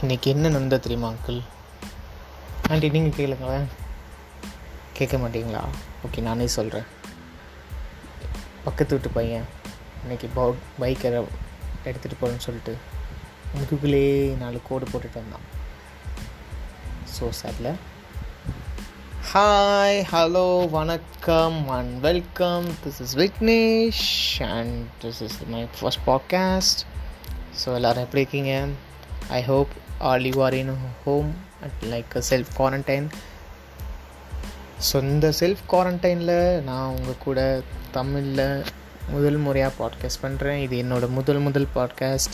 இன்றைக்கி என்ன நடந்த தெரியுமா அங்கிள் ஆண்டி நீங்கள் கேளுங்களேன். கேட்க மாட்டீங்களா? ஓகே நானே சொல்கிறேன் பக்கத்து வீட்டு பையன் இன்றைக்கி பவு பைக்கரை எடுத்துகிட்டு போகிறேன்னு சொல்லிட்டு முதுகுலே நாலு கோடு போட்டுட்டு வந்தான். ஸோ சாரில் ஹாய் ஹலோ வணக்கம் and welcome this is Vignesh and this is my first podcast so எல்லோரும் எப்படி இருக்கீங்க? I hope all you are in home at like self quarantine so இந்த செல்ஃப் குவாரண்டைனில் நான் உங்கள் கூட தமிழில் முதல் முறையாக பாட்காஸ்ட் பண்ணுறேன் இது என்னோடய முதல் முதல் பாட்காஸ்ட்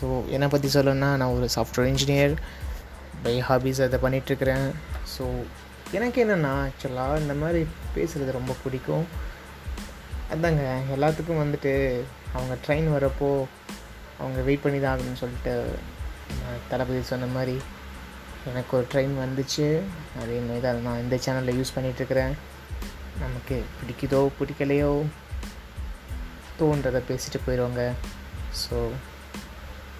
ஸோ என்னை பற்றி சொல்லணும்னா நான் ஒரு சாஃப்ட்வேர் இன்ஜினியர் பை ஹாபீஸ் அதை பண்ணிகிட்ருக்கிறேன் ஸோ எனக்கு என்னென்னா ஆக்சுவலாக இந்த மாதிரி பேசுகிறது ரொம்ப பிடிக்கும். அதாங்க எல்லாத்துக்கும் வந்துட்டு அவங்க ட்ரெயின் வரப்போ அவங்க வெயிட் பண்ணி தான் ஆகணும்னு சொல்லிட்டு தளபதி சொன்ன மாதிரி எனக்கு ஒரு ட்ரெயின் வந்துச்சு. அதே மாதிரி தான் நான் இந்த சேனலில் யூஸ் பண்ணிகிட்ருக்கிறேன் நமக்கு பிடிக்குதோ பிடிக்கலையோ தோன்றதை பேசிட்டு போயிடுவாங்க ஸோ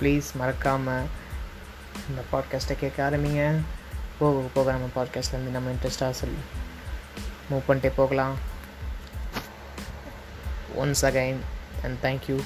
ப்ளீஸ் மறக்காமல் இந்த பாட்காஸ்ட்டை கேட்க ஆரம்பிங்க. போக போக நம்ம பாட்காஸ்ட்லேருந்து நம்ம இன்ட்ரெஸ்டாக சொல்லி மூவ் பண்ணிட்டே போகலாம். Once again and thank you